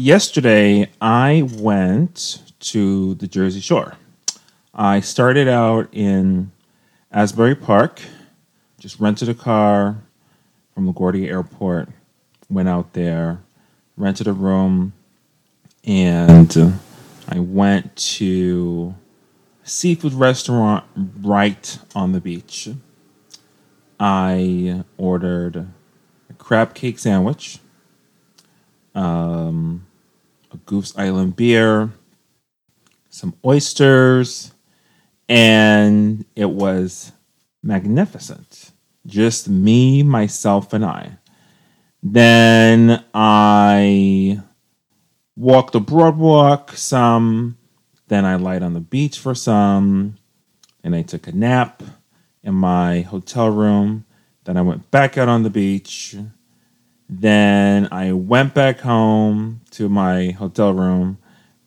Yesterday, I went to the Jersey Shore. I started out in Asbury Park, just rented a car from LaGuardia Airport, went out there, rented a room, and I went to seafood restaurant right on the beach. I ordered a crab cake sandwich, um, a Goose Island beer, some oysters, and it was magnificent. Just me, myself, and I. Then I walked the boardwalk some. Then I lied on the beach for some. And I took a nap in my hotel room. Then I went back out on the beach. Then I went back home to my hotel room.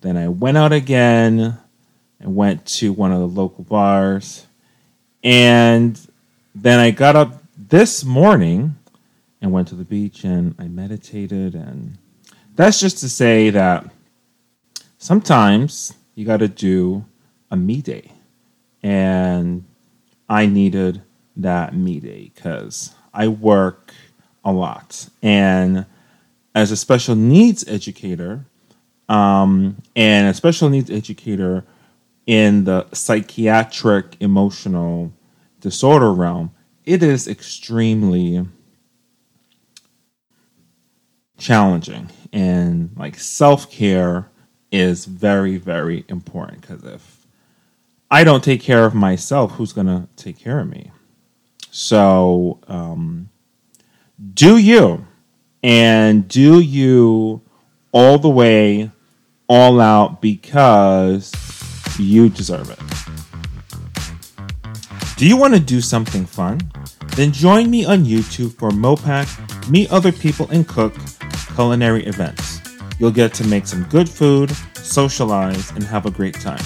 Then I went out again and went to one of the local bars. And then I got up this morning and went to the beach and I meditated. And that's just to say that sometimes you got to do a me day. And I needed that me day because I work a lot. And as a special needs educator, um, and a special needs educator in the psychiatric emotional disorder realm, it is extremely challenging. And like self care is very, very important because if I don't take care of myself, who's going to take care of me? So, um, do you and do you all the way, all out because you deserve it. Do you want to do something fun? Then join me on YouTube for Mopac Meet Other People and Cook culinary events. You'll get to make some good food, socialize, and have a great time.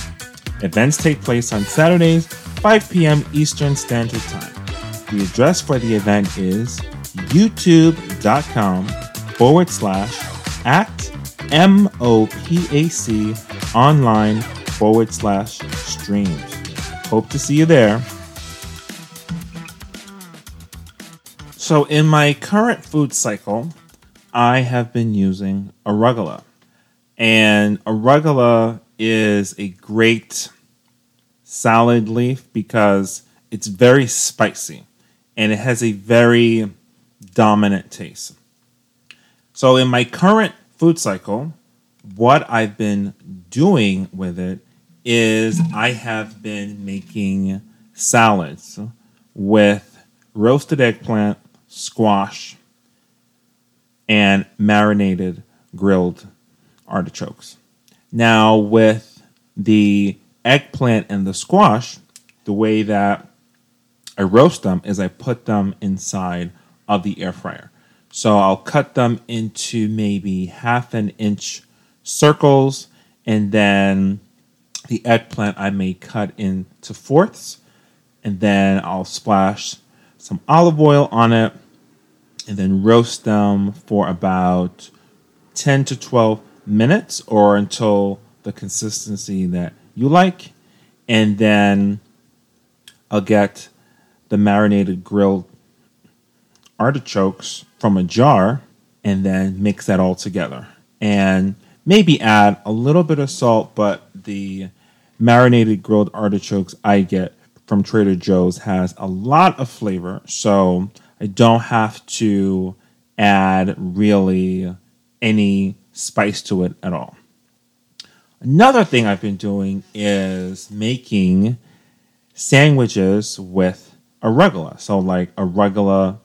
Events take place on Saturdays, 5 p.m. Eastern Standard Time. The address for the event is youtube.com forward slash at M-O-P-A-C online forward slash streams. Hope to see you there. So, in my current food cycle, I have been using arugula. And arugula is a great salad leaf because it's very spicy and it has a very dominant taste. So, in my current food cycle, what I've been doing with it is I have been making salads with roasted eggplant, squash, and marinated grilled artichokes. Now, with the eggplant and the squash, the way that I roast them is I put them inside of the air fryer. So I'll cut them into maybe half an inch circles, and then the eggplant I may cut into fourths, and then I'll splash some olive oil on it, and then roast them for about 10 to 12 minutes or until the consistency that you like. And then I'll get the marinated grilled artichokes from a jar and then mix that all together. And maybe add a little bit of salt, but the marinated grilled artichokes I get from Trader Joe's has a lot of flavor, so I don't have to add really any spice to it at all. Another thing I've been doing is making sandwiches with arugula. So, like a arugula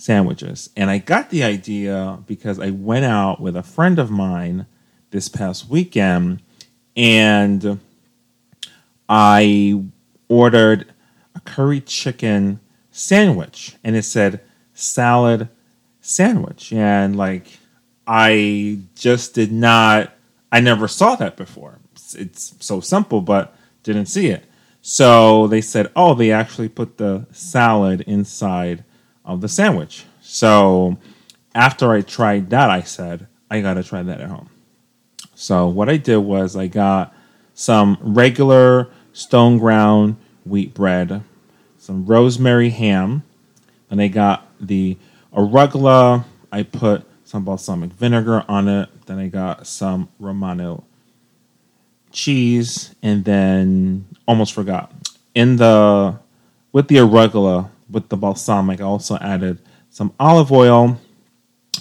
sandwiches. And I got the idea because I went out with a friend of mine this past weekend and I ordered a curry chicken sandwich and it said salad sandwich. And like, I just did not, I never saw that before. It's, it's so simple, but didn't see it. So they said, oh, they actually put the salad inside of the sandwich. So after I tried that, I said, I got to try that at home. So what I did was I got some regular stone ground wheat bread, some rosemary ham, and I got the arugula. I put some balsamic vinegar on it. Then I got some Romano cheese, and then almost forgot in the with the arugula with the balsamic. I also added some olive oil.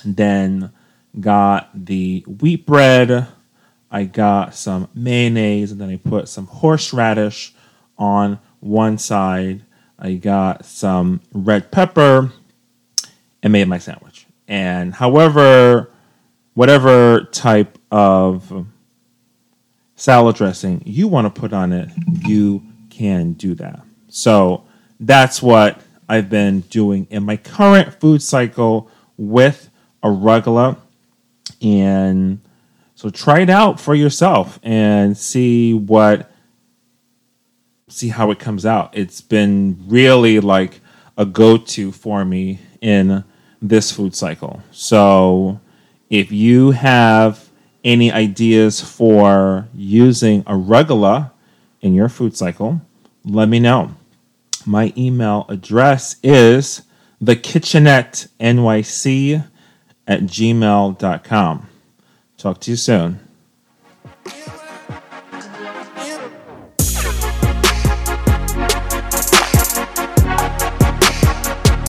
Then got the wheat bread. I got some mayonnaise, and then I put some horseradish on one side. I got some red pepper and made my sandwich. And however, whatever type of salad dressing you want to put on it, you can do that. So that's what I've been doing in my current food cycle with arugula. And so try it out for yourself and see what see how it comes out. It's been really like a go-to for me in this food cycle. So if you have any ideas for using arugula in your food cycle, let me know. My email address is thekitchenettenyc at gmail.com. Talk to you soon.